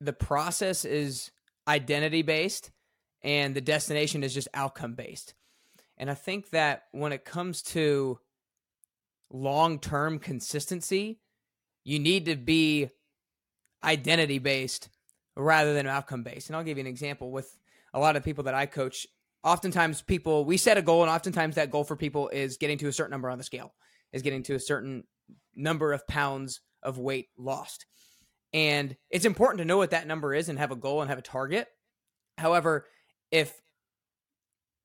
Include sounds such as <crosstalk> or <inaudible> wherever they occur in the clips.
the process is identity based and the destination is just outcome based. And I think that when it comes to long term consistency, you need to be identity based rather than outcome based. And I'll give you an example with a lot of people that I coach. Oftentimes, people, we set a goal, and oftentimes that goal for people is getting to a certain number on the scale, is getting to a certain number of pounds of weight lost. And it's important to know what that number is and have a goal and have a target. However, if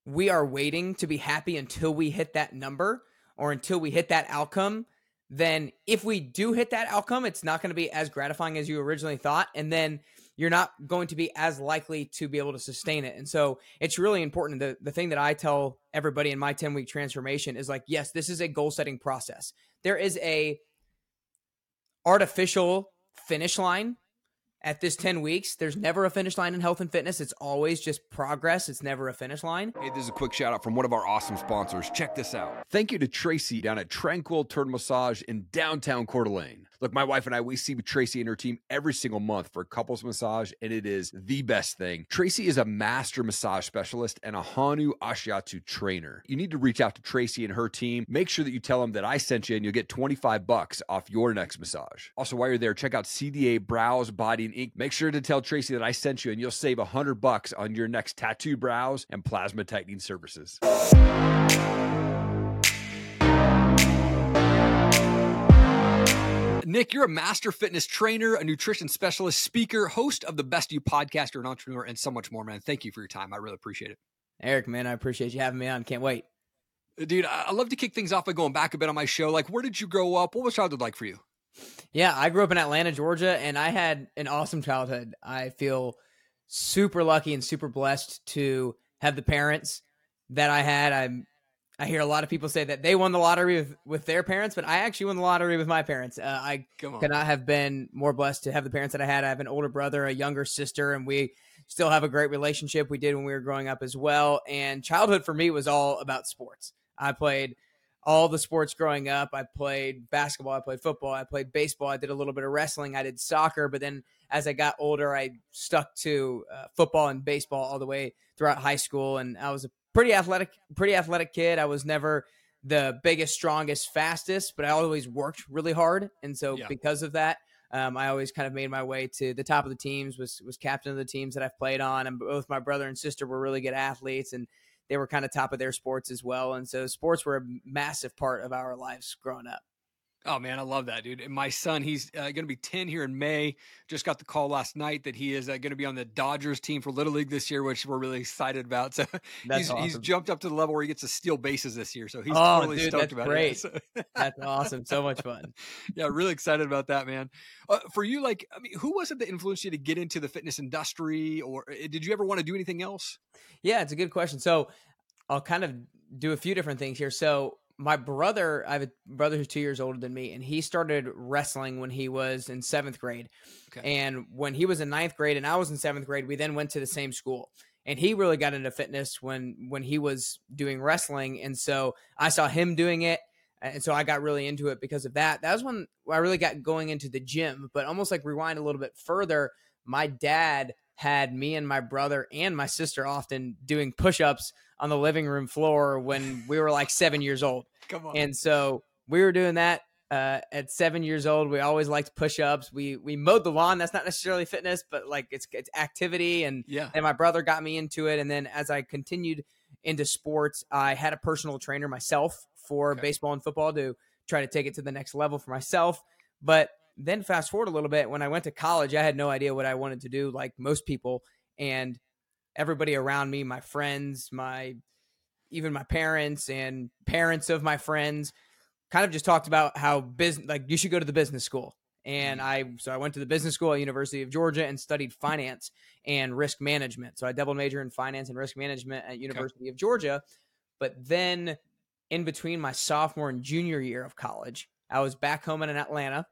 we are waiting to be happy until we hit that number or until we hit that outcome, then if we do hit that outcome, it's not going to be as gratifying as you originally thought. And then you're not going to be as likely to be able to sustain it. And so it's really important. The, the thing that I tell everybody in my 10 week transformation is like, yes, this is a goal setting process. There is a artificial finish line at this 10 weeks. There's never a finish line in health and fitness. It's always just progress. It's never a finish line. Hey, this is a quick shout out from one of our awesome sponsors. Check this out. Thank you to Tracy down at Tranquil Turtle Massage in downtown Coeur d'Alene. Look, my wife and I, we see Tracy and her team every single month for couples massage, and it is the best thing. Tracy is a master massage specialist and a Hanu Ashiatsu trainer. You need to reach out to Tracy and her team. Make sure that you tell them that I sent you, and you'll get 25 bucks off your next massage. Also, while you're there, check out CDA Brows, Body, and Ink. Make sure to tell Tracy that I sent you, and you'll save 100 bucks on your next tattoo brows and plasma tightening services. Nick, you're a master fitness trainer, a nutrition specialist, speaker, host of the Best You podcast, you're an entrepreneur, and so much more, man. Thank you for your time. I really appreciate it. Eric, man, I appreciate you having me on. Can't wait. Dude, I love to kick things off by going back a bit on my show. Like, where did you grow up? What was childhood like for you? Yeah, I grew up in Atlanta, Georgia, and I had an awesome childhood. I feel super lucky and super blessed to have the parents that I had. I'm I hear a lot of people say that they won the lottery with, with their parents, but I actually won the lottery with my parents. Uh, I could not have been more blessed to have the parents that I had. I have an older brother, a younger sister, and we still have a great relationship. We did when we were growing up as well. And childhood for me was all about sports. I played all the sports growing up. I played basketball, I played football, I played baseball, I did a little bit of wrestling, I did soccer, but then as I got older, I stuck to uh, football and baseball all the way throughout high school and I was a pretty athletic, pretty athletic kid. I was never the biggest, strongest, fastest, but I always worked really hard. And so yeah. because of that, um, I always kind of made my way to the top of the teams. Was was captain of the teams that I've played on, and both my brother and sister were really good athletes, and they were kind of top of their sports as well. And so sports were a massive part of our lives growing up. Oh man, I love that, dude. And my son, he's uh, going to be 10 here in May. Just got the call last night that he is uh, going to be on the Dodgers team for Little League this year, which we're really excited about. So <laughs> he's, awesome. he's, jumped up to the level where he gets to steal bases this year. So he's oh, totally dude, stoked about great. it. <laughs> that's awesome. So much fun. yeah, really excited about that, man. Uh, for you, like, I mean, who was it that influenced you to get into the fitness industry, or uh, did you ever want to do anything else? Yeah, it's a good question. So I'll kind of do a few different things here. So my brother, I have a brother who's two years older than me, and he started wrestling when he was in seventh grade. Okay. And when he was in ninth grade and I was in seventh grade, we then went to the same school. And he really got into fitness when when he was doing wrestling, and so I saw him doing it, and so I got really into it because of that. That was when I really got going into the gym. But almost like rewind a little bit further, my dad had me and my brother and my sister often doing push-ups on the living room floor when we were like seven years old. <laughs> Come on. And so we were doing that uh, at seven years old. We always liked push ups. We we mowed the lawn. That's not necessarily fitness, but like it's it's activity. And yeah. And my brother got me into it. And then as I continued into sports, I had a personal trainer myself for okay. baseball and football to try to take it to the next level for myself. But then fast forward a little bit, when I went to college, I had no idea what I wanted to do, like most people, and everybody around me, my friends, my even my parents and parents of my friends, kind of just talked about how business, like you should go to the business school. And mm-hmm. I, so I went to the business school at University of Georgia and studied finance and risk management. So I double major in finance and risk management at University okay. of Georgia. But then in between my sophomore and junior year of college, I was back home in Atlanta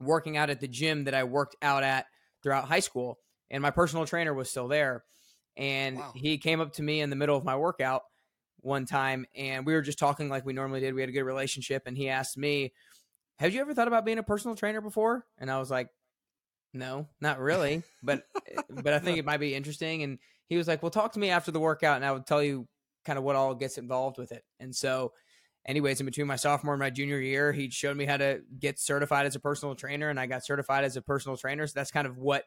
working out at the gym that I worked out at throughout high school, and my personal trainer was still there. And wow. he came up to me in the middle of my workout one time, and we were just talking like we normally did. We had a good relationship, and he asked me, "Have you ever thought about being a personal trainer before?" And I was like, No, not really. But eh, <laughs> but I think it might be interesting. And he was like, "Well, talk to me after the workout, and I would tell you kind of what all gets involved with it." And so, anyways, in between my sophomore and my junior year, he showed me how to get certified as a personal trainer, and I got certified as a personal trainer. So that's kind of what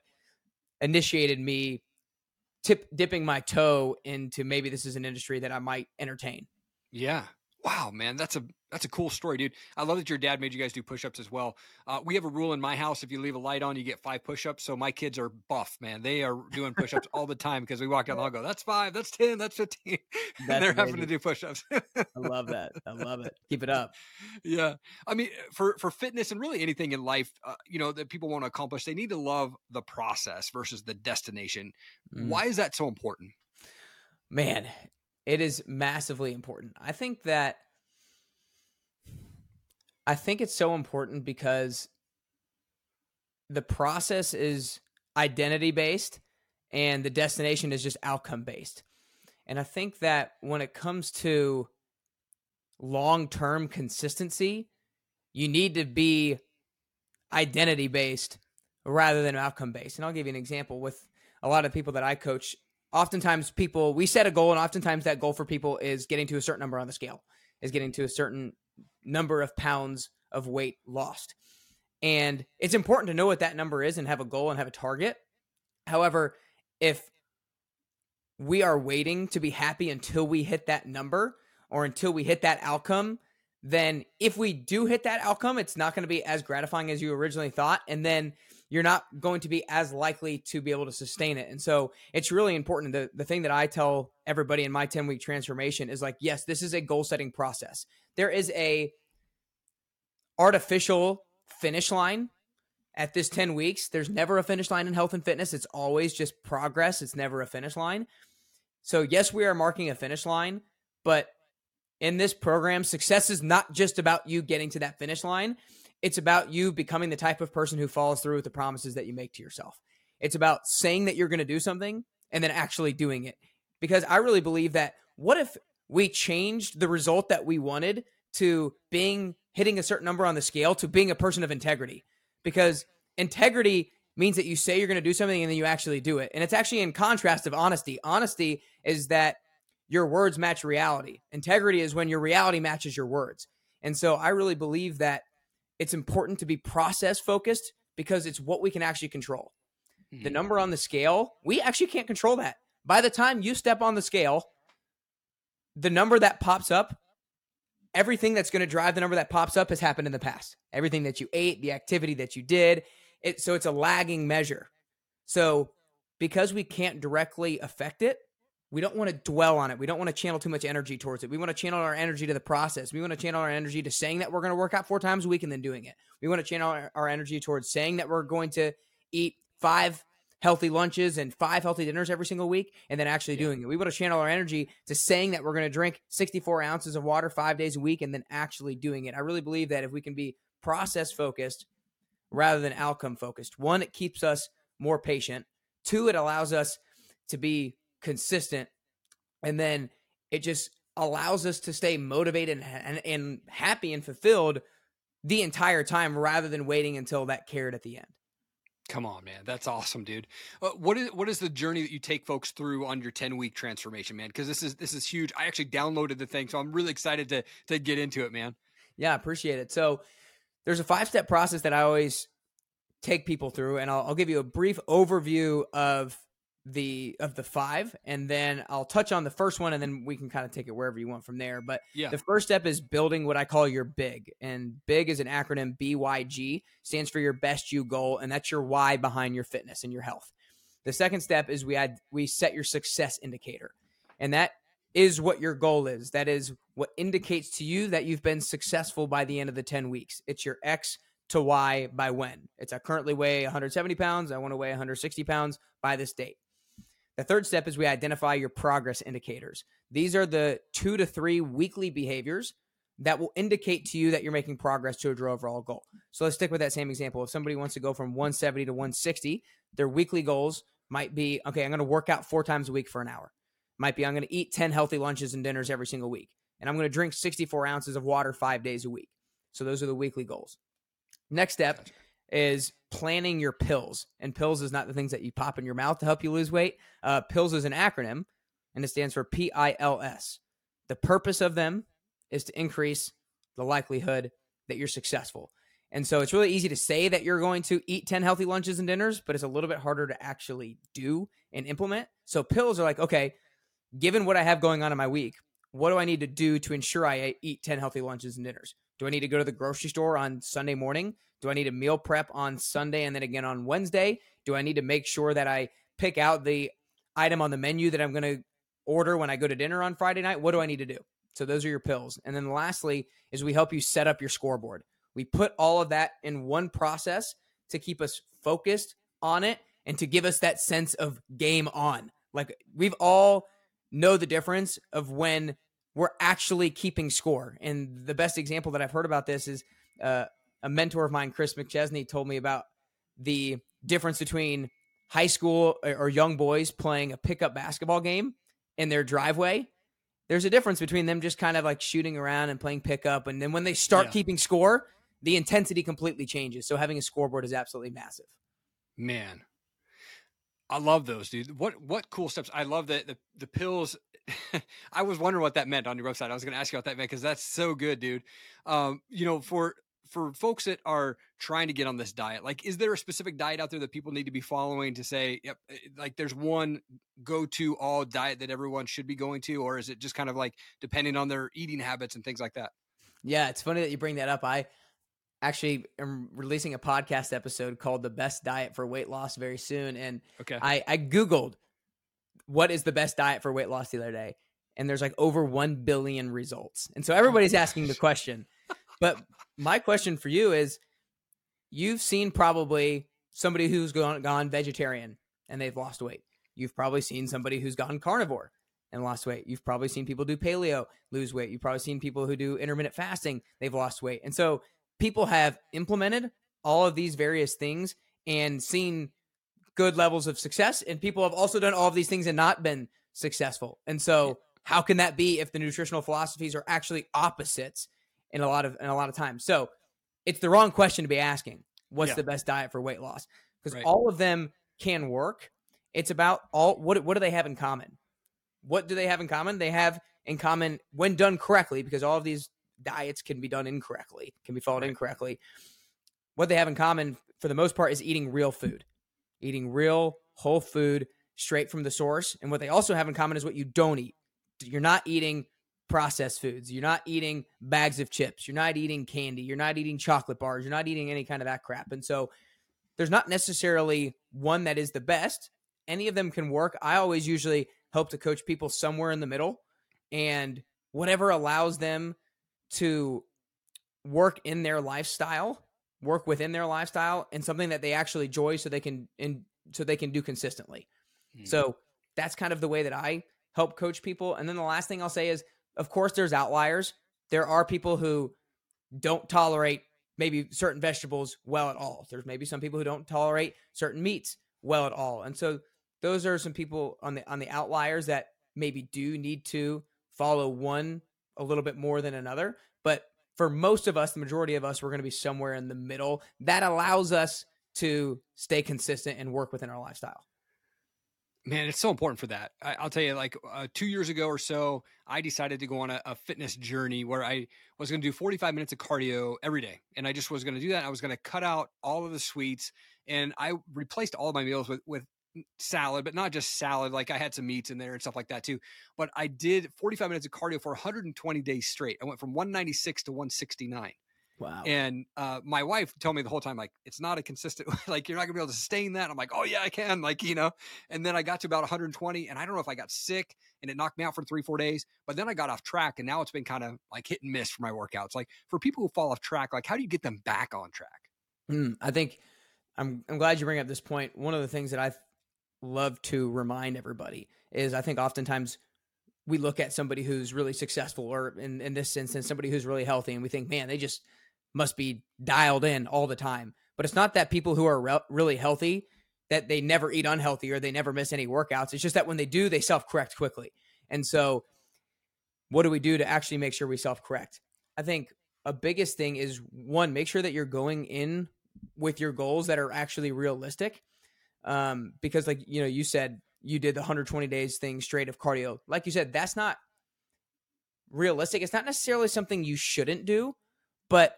initiated me tip dipping my toe into maybe this is an industry that I might entertain. Yeah. Wow, man, that's a that's a cool story, dude. I love that your dad made you guys do push-ups as well. Uh, we have a rule in my house: if you leave a light on, you get five push-ups. So my kids are buff, man. They are doing push-ups all the time because we walk out the I'll go, "That's five, that's ten, that's 15. <laughs> That's they're having to do push-ups. I love that. I love it. Keep it up. <laughs> Yeah, I mean, for for fitness and really anything in life, uh, you know, that people want to accomplish, they need to love the process versus the destination. Mm. Why is that so important? Man, it is massively important. I think that I think it's so important because the process is identity based and the destination is just outcome based. And I think that when it comes to long term consistency, you need to be identity based rather than outcome based. And I'll give you an example with a lot of people that I coach. Oftentimes, people, we set a goal, and oftentimes that goal for people is getting to a certain number on the scale, is getting to a certain number of pounds of weight lost. And it's important to know what that number is and have a goal and have a target. However, if we are waiting to be happy until we hit that number or until we hit that outcome, then if we do hit that outcome, it's not going to be as gratifying as you originally thought. And then you're not going to be as likely to be able to sustain it. And so it's really important. The, the thing that I tell everybody in my 10 week transformation is like, yes, this is a goal setting process. There is a artificial finish line at this 10 weeks. There's never a finish line in health and fitness. It's always just progress. It's never a finish line. So, yes, we are marking a finish line, but in this program, success is not just about you getting to that finish line. It's about you becoming the type of person who follows through with the promises that you make to yourself. It's about saying that you're going to do something and then actually doing it. Because I really believe that what if we changed the result that we wanted to being hitting a certain number on the scale to being a person of integrity because integrity means that you say you're going to do something and then you actually do it. And it's actually in contrast of honesty. Honesty is that your words match reality. Integrity is when your reality matches your words. And so I really believe that it's important to be process focused because it's what we can actually control. Mm-hmm. The number on the scale, we actually can't control that. By the time you step on the scale, the number that pops up everything that's going to drive the number that pops up has happened in the past. Everything that you ate, the activity that you did. It, so it's a lagging measure. So because we can't directly affect it, we don't want to dwell on it. We don't want to channel too much energy towards it. We want to channel our energy to the process. We want to channel our energy to saying that we're going to work out four times a week and then doing it. We want to channel our, our energy towards saying that we're going to eat five healthy lunches and five healthy dinners every single week and then actually yeah. doing it. We want to channel our energy to saying that we're going to drink 64 ounces of water five days a week and then actually doing it. I really believe that if we can be process focused rather than outcome focused, one, it keeps us more patient. Two, it allows us to be consistent. And then it just allows us to stay motivated and, and, and happy and fulfilled the entire time rather than waiting until that carrot at the end. Come on, man, that's awesome, dude. Uh, what is what is the journey that you take folks through on your ten week transformation, man? Because this is this is huge. I actually downloaded the thing, so I'm really excited to to get into it, man. Yeah, appreciate it. So there's a five step process that I always take people through, and I'll, I'll give you a brief overview of the of the five and then I'll touch on the first one and then we can kind of take it wherever you want from there. But yeah. the first step is building what I call your big. And big is an acronym BYG, stands for your best you goal and that's your why behind your fitness and your health. The second step is we add we set your success indicator. And that is what your goal is. That is what indicates to you that you've been successful by the end of the 10 weeks. It's your X to Y by when. It's I currently weigh 170 pounds. I want to weigh 160 pounds by this date. The third step is we identify your progress indicators. These are the two to three weekly behaviors that will indicate to you that you're making progress to your overall goal. So let's stick with that same example. If somebody wants to go from 170 to 160, their weekly goals might be okay, I'm going to work out four times a week for an hour. Might be I'm going to eat 10 healthy lunches and dinners every single week. And I'm going to drink 64 ounces of water five days a week. So those are the weekly goals. Next step is planning your pills. And pills is not the things that you pop in your mouth to help you lose weight. Uh, pills is an acronym, and it stands for P I L S. The purpose of them is to increase the likelihood that you're successful. And so it's really easy to say that you're going to eat 10 healthy lunches and dinners, but it's a little bit harder to actually do and implement. So pills are like, okay, given what I have going on in my week, what do I need to do to ensure I eat 10 healthy lunches and dinners? Do I need to go to the grocery store on Sunday morning? Do I need to meal prep on Sunday and then again on Wednesday? Do I need to make sure that I pick out the item on the menu that I'm going to order when I go to dinner on Friday night? What do I need to do? So those are your pills. And then lastly is we help you set up your scoreboard. We put all of that in one process to keep us focused on it and to give us that sense of game on. Like we've all know the difference of when we're actually keeping score. And the best example that I've heard about this is uh, a mentor of mine, Chris McChesney, told me about the difference between high school or young boys playing a pickup basketball game in their driveway there's a difference between them just kind of like shooting around and playing pickup and then when they start yeah. keeping score the intensity completely changes. So having a scoreboard is absolutely massive. Man, I love those, dude. What what cool steps! I love that the the pills. <laughs> I was wondering what that meant on your website. I was going to ask you what that meant because that's so good, dude. Um, you know, for for folks that are trying to get on this diet, like, is there a specific diet out there that people need to be following to say, yep, eh, like, there's one go to all diet that everyone should be going to, or is it just kind of like depending on their eating habits and things like that? Yeah, it's funny that you bring that up. I actually am releasing a podcast episode called the best diet for weight loss very soon and okay i i googled what is the best diet for weight loss the other day and there's like over 1 billion results and so oh everybody's oh asking the question but my question for you is you've seen probably somebody who's gone, gone vegetarian and they've lost weight you've probably seen somebody who's gone carnivore and lost weight. You've probably seen people do paleo, lose weight. You've probably seen people who do intermittent fasting, they've lost weight. And so people have implemented all of these various things and seen good levels of success and people have also done all of these things and not been successful and so how can that be if the nutritional philosophies are actually opposites in a lot of in a lot of times so it's the wrong question to be asking what's yeah. the best diet for weight loss because right. all of them can work it's about all what what do they have in common what do they have in common they have in common when done correctly because all of these diets can be done incorrectly, can be followed right. incorrectly. What they have in common, for the most part, is eating real food, eating real whole food straight from the source. And what they also have in common is what you don't eat. You're not eating processed foods. You're not eating bags of chips. You're not eating candy. You're not eating chocolate bars. You're not eating any kind of that crap. And so there's not necessarily one that is the best. Any of them can work. I always usually help to coach people somewhere in the middle and whatever allows them to work in their lifestyle, work within their lifestyle, and something that they actually enjoy, so they can and so they can do consistently. Mm. So that's kind of the way that I help coach people. And then the last thing I'll say is, of course, there's outliers. There are people who don't tolerate maybe certain vegetables well at all. There's maybe some people who don't tolerate certain meats well at all. And so those are some people on the on the outliers that maybe do need to follow one a little bit more than another. But for most of us, the majority of us, we're going to be somewhere in the middle. That allows us to stay consistent and work within our lifestyle. Man, it's so important for that. I, will tell you, like uh, two years ago or so, I decided to go on a, a fitness journey where I was going to do 45 minutes of cardio every day. And I just was going to do that. I was going to cut out all of the sweets and I replaced all of my meals with, with salad, but not just salad. Like I had some meats in there and stuff like that too. But I did 45 minutes of cardio for 120 days straight. I went from 196 to 169. Wow. And uh, my wife told me the whole time, like, it's not a consistent, <laughs> like, you're not gonna be able to sustain that. I'm like, oh, yeah, I can. Like, you know, and then I got to about 120, and I don't know if I got sick and it knocked me out for three, four days, but then I got off track, and now it's been kind of like hit and miss for my workouts. Like, for people who fall off track, like, how do you get them back on track? Mm, I think I'm, I'm glad you bring up this point. One of the things that I love to remind everybody is I think oftentimes we look at somebody who's really successful, or in, in this instance, somebody who's really healthy, and we think, man, they just must be dialed in all the time. But it's not that people who are re- really healthy that they never eat unhealthy or they never miss any workouts. It's just that when they do, they self correct quickly. And so, what do we do to actually make sure we self correct? I think a biggest thing is one, make sure that you're going in with your goals that are actually realistic. Um, because like you know, you said you did the 120 days thing straight of cardio. Like you said, that's not realistic. It's not necessarily something you shouldn't do, but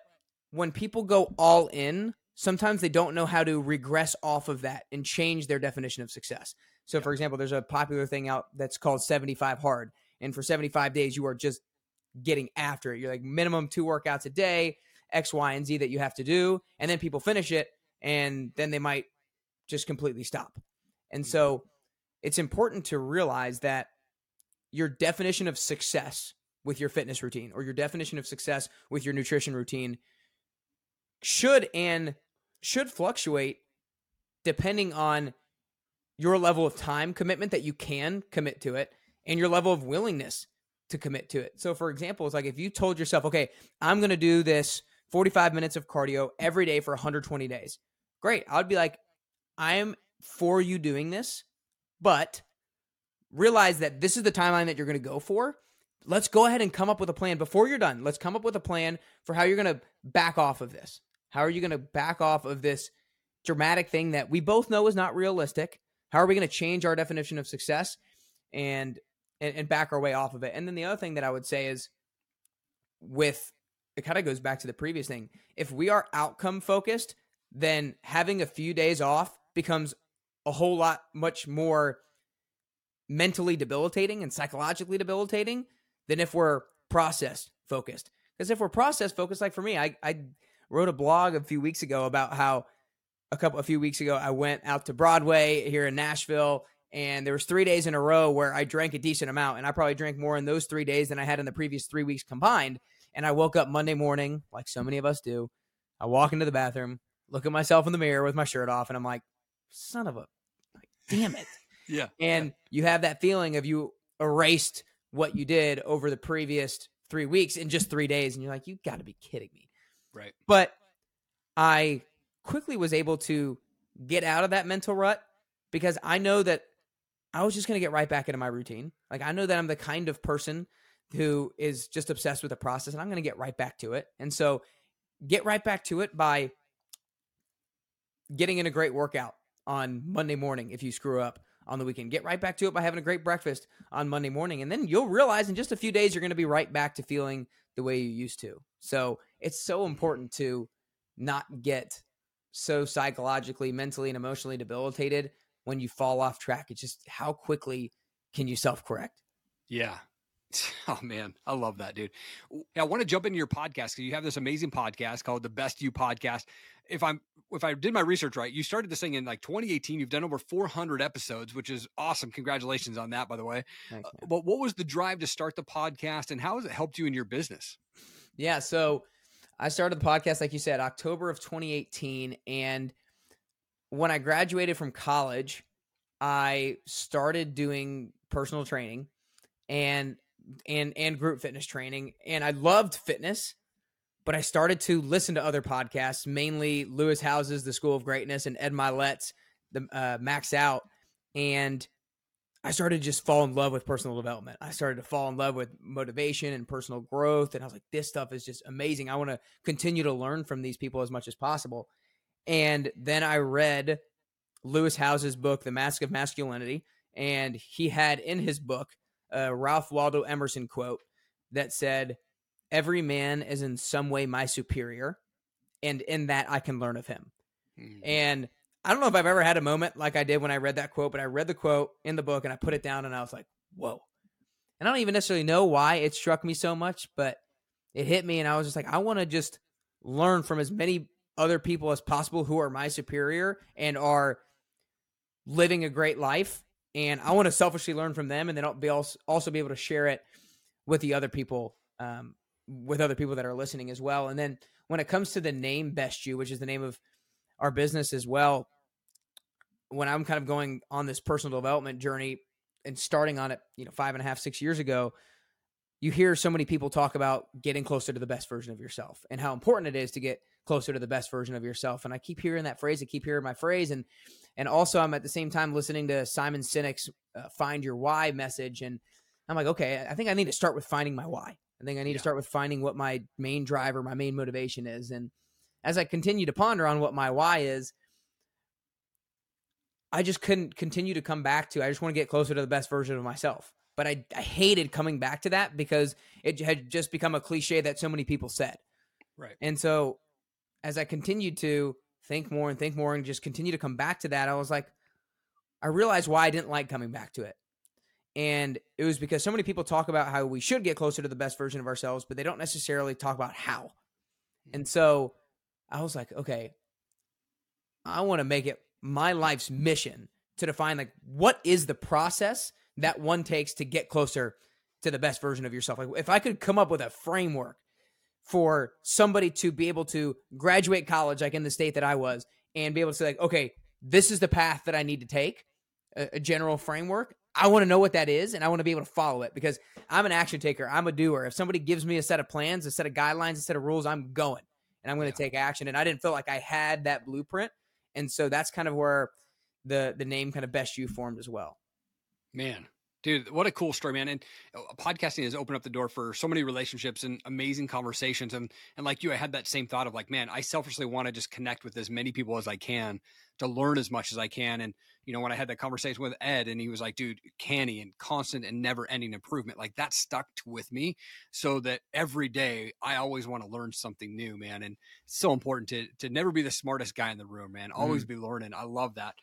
when people go all in, sometimes they don't know how to regress off of that and change their definition of success. So, yeah. for example, there's a popular thing out that's called 75 hard. And for 75 days, you are just getting after it. You're like minimum two workouts a day, X, Y, and Z that you have to do. And then people finish it and then they might just completely stop. And mm-hmm. so it's important to realize that your definition of success with your fitness routine or your definition of success with your nutrition routine should and should fluctuate depending on your level of time commitment that you can commit to it and your level of willingness to commit to it. So, for example, it's like if you told yourself, okay, I'm going to do this 45 minutes of cardio every day for 120 days, great. I would be like, I'm for you doing this, but realize that this is the timeline that you're going to go for. Let's go ahead and come up with a plan before you're done. Let's come up with a plan for how you're going to back off of this. How are you going to back off of this dramatic thing that we both know is not realistic? How are we going to change our definition of success and, and and back our way off of it? And then the other thing that I would say is with it kind of goes back to the previous thing. If we are outcome focused, then having a few days off becomes a whole lot much more mentally debilitating and psychologically debilitating than if we're process focused. Because if we're process focused, like for me, I, I wrote a blog a few weeks ago about how a couple a few weeks ago I went out to Broadway here in Nashville and there was 3 days in a row where I drank a decent amount and I probably drank more in those 3 days than I had in the previous 3 weeks combined and I woke up Monday morning like so many of us do. I walk into the bathroom, look at myself in the mirror with my shirt off and I'm like son of a like, damn it. <laughs> yeah. And yeah. you have that feeling of you erased what you did over the previous 3 weeks in just 3 days and you're like you got to be kidding me. Right. But I quickly was able to get out of that mental rut because I know that I was just going to get right back into my routine. Like I know that I'm the kind of person who is just obsessed with the process and I'm going to get right back to it. And so get right back to it by getting in a great workout on Monday morning if you screw up on the weekend. Get right back to it by having a great breakfast on Monday morning and then you'll realize in just a few days you're going to be right back to feeling the way you used to. So it's so important to not get so psychologically, mentally, and emotionally debilitated when you fall off track. It's just how quickly can you self correct? Yeah. <laughs> Oh man, I love that, dude. I want to jump into your podcast because you have this amazing podcast called the Best You Podcast. If I'm if I did my research right, you started this thing in like 2018. You've done over 400 episodes, which is awesome. Congratulations on that, by the way. Thanks, uh, but what was the drive to start the podcast, and how has it helped you in your business? Yeah, so I started the podcast, like you said, October of 2018. And when I graduated from college, I started doing personal training and and and group fitness training. And I loved fitness, but I started to listen to other podcasts, mainly Lewis Howes's The School of Greatness and Ed Mylett's the uh, Max Out. And I started to just fall in love with personal development. I started to fall in love with motivation and personal growth. And I was like, this stuff is just amazing. I want to continue to learn from these people as much as possible. And then I read Lewis Howes's book, The Mask of Masculinity. And he had in his book a Ralph Waldo Emerson quote that said, Every man is in some way my superior. And in that, I can learn of him. Mm-hmm. And I don't know if I've ever had a moment like I did when I read that quote, but I read the quote in the book and I put it down and I was like, whoa. And I don't even necessarily know why it struck me so much, but it hit me and I was just like, I want to just learn from as many other people as possible who are my superior and are living a great life. And I want to selfishly learn from them and then I'll be also, also be able to share it with the other people, um, with other people that are listening as well. And then when it comes to the name Best You, which is the name of our business as well when i'm kind of going on this personal development journey and starting on it you know five and a half six years ago you hear so many people talk about getting closer to the best version of yourself and how important it is to get closer to the best version of yourself and i keep hearing that phrase i keep hearing my phrase and and also i'm at the same time listening to simon sinek's uh, find your why message and i'm like okay i think i need to start with finding my why i think i need yeah. to start with finding what my main driver my main motivation is and as I continue to ponder on what my why is, I just couldn't continue to come back to. I just want to get closer to the best version of myself. But I, I hated coming back to that because it had just become a cliche that so many people said. Right. And so as I continued to think more and think more and just continue to come back to that, I was like, I realized why I didn't like coming back to it. And it was because so many people talk about how we should get closer to the best version of ourselves, but they don't necessarily talk about how. Hmm. And so I was like, okay, I want to make it my life's mission to define like what is the process that one takes to get closer to the best version of yourself. Like if I could come up with a framework for somebody to be able to graduate college like in the state that I was and be able to say like, okay, this is the path that I need to take, a, a general framework. I want to know what that is and I want to be able to follow it because I'm an action taker. I'm a doer. If somebody gives me a set of plans, a set of guidelines, a set of rules, I'm going and I'm going to yeah. take action. And I didn't feel like I had that blueprint. And so that's kind of where the the name kind of best you formed as well. Man, Dude, what a cool story, man! And uh, podcasting has opened up the door for so many relationships and amazing conversations. And and like you, I had that same thought of like, man, I selfishly want to just connect with as many people as I can to learn as much as I can. And you know, when I had that conversation with Ed, and he was like, "Dude, CANI and constant and never-ending improvement," like that stuck with me, so that every day I always want to learn something new, man. And it's so important to to never be the smartest guy in the room, man. Always mm. be learning. I love that.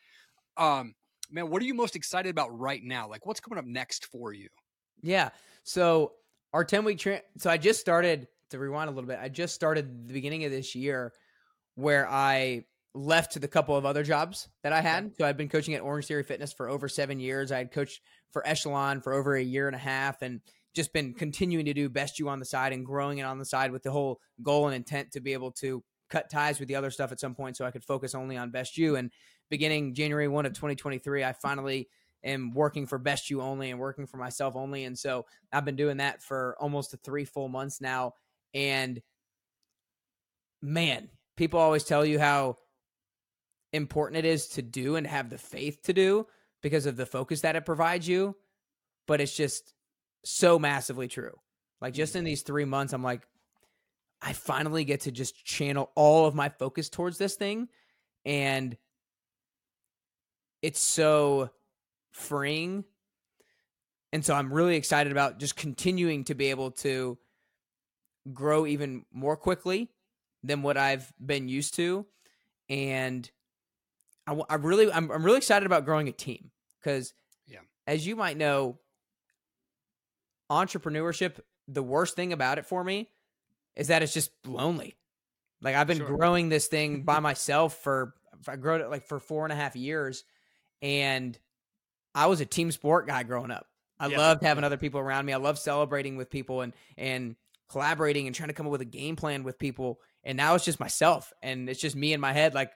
Um, man, what are you most excited about right now? Like, what's coming up next for you? Yeah. So our 10 week tra- so I just started to rewind a little bit. I just started the beginning of this year where I left the couple of other jobs that I had. So I'd been coaching at Orange Theory Fitness for over seven years. I had coached for Echelon for over a year and a half and just been continuing to do best you on the side and growing it on the side with the whole goal and intent to be able to cut ties with the other stuff at some point so I could focus only on best you. And beginning January 1 of 2023, I finally am working for Best You only and working for myself only. And so I've been doing that for almost three full months now. And man, people always tell you how important it is to do and have the faith to do because of the focus that it provides you. But it's just so massively true. Like just in mm-hmm. these three months, I'm like, I finally get to just channel all of my focus towards this thing. And it's so freeing. And so I'm really excited about just continuing to be able to grow even more quickly than what I've been used to. And I, I really, I'm, I'm really excited about growing a team because, yeah, as you might know, entrepreneurship, the worst thing about it for me is that it's just lonely. Like I've been sure. growing this thing <laughs> by myself for I grew it like for four and a half years, and I was a team sport guy growing up. I yeah. loved having other people around me. I love celebrating with people and and collaborating and trying to come up with a game plan with people. And now it's just myself and it's just me in my head. Like,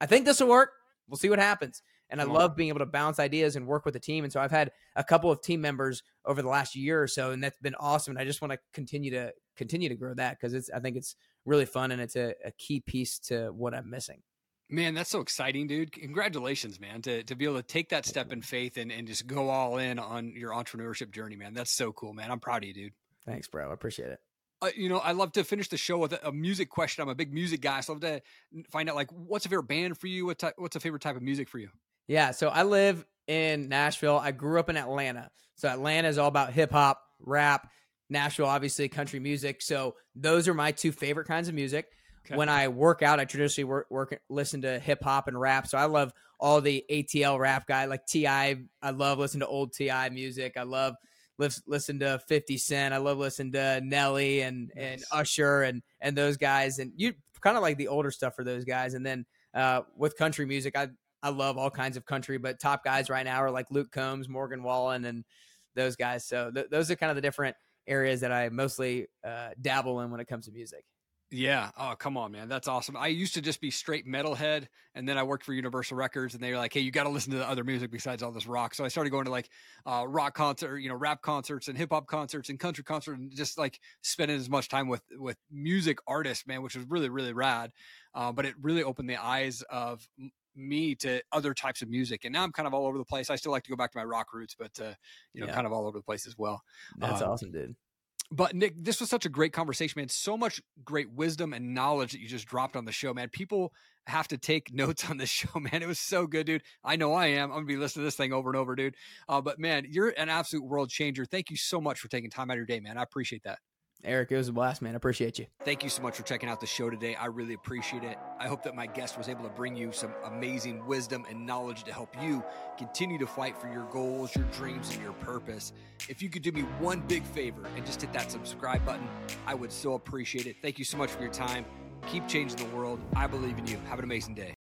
I think this will work. We'll see what happens. And I love being able to bounce ideas and work with a team. And so I've had a couple of team members over the last year or so, and that's been awesome. And I just want to continue to continue to grow that because it's I think it's really fun and it's a, a key piece to what I'm missing. Man, that's so exciting, dude. Congratulations, man, to, to be able to take that step in faith and, and just go all in on your entrepreneurship journey, man. That's so cool, man. I'm proud of you, dude. Thanks, bro. I appreciate it. Uh, you know, I love to finish the show with a, a, music question. I'm a big music guy, so I love to find out like what's a favorite band for you? What ty- what's a favorite type of music for you? Yeah, so I live in Nashville. I grew up in Atlanta, so Atlanta is all about hip hop, rap. Nashville, obviously, country music. So those are my two favorite kinds of music. Okay. When I work out, I traditionally work, work listen to hip hop and rap. So I love all the ATL rap guy like Ti. I love listening to old T.I. music. I love listen to 50 Cent. I love listening to Nelly and nice. and Usher and and those guys. And you kind of like the older stuff for those guys. And then uh, with country music, I I love all kinds of country, but top guys right now are like Luke Combs, Morgan Wallen, and those guys. So th- those are kind of the different areas that I mostly uh, dabble in when it comes to music. Yeah. Oh, come on, man. That's awesome. I used to just be straight metalhead, and then I worked for Universal Records, and they were like, "Hey, you got to listen to the other music besides all this rock." So I started going to like uh, rock concert, you know, rap concerts and hip hop concerts and country concerts, and just like spending as much time with with music artists, man, which was really really rad. Uh, but it really opened the eyes of me to other types of music, and now I'm kind of all over the place. I still like to go back to my rock roots, but uh, you know, yeah. kind of all over the place as well. That's um, awesome, dude but Nick, this was such a great conversation, man. So much great wisdom and knowledge that you just dropped on the show, man. People have to take <laughs> notes on this show, man. It was so good, dude. I know I am. I'm gonna be listening to this thing over and over, dude. Uh, but man, you're an absolute world changer. Thank you so much for taking time out of your day, man. I appreciate that. Eric, it was a blast, man. I appreciate you. Thank you so much for checking out the show today. I really appreciate it. I hope that my guest was able to bring you some amazing wisdom and knowledge to help you continue to fight for your goals, your dreams, and your purpose. If you could do me one big favor and just hit that subscribe button, I would so appreciate it. Thank you so much for your time. Keep changing the world. I believe in you. Have an amazing day.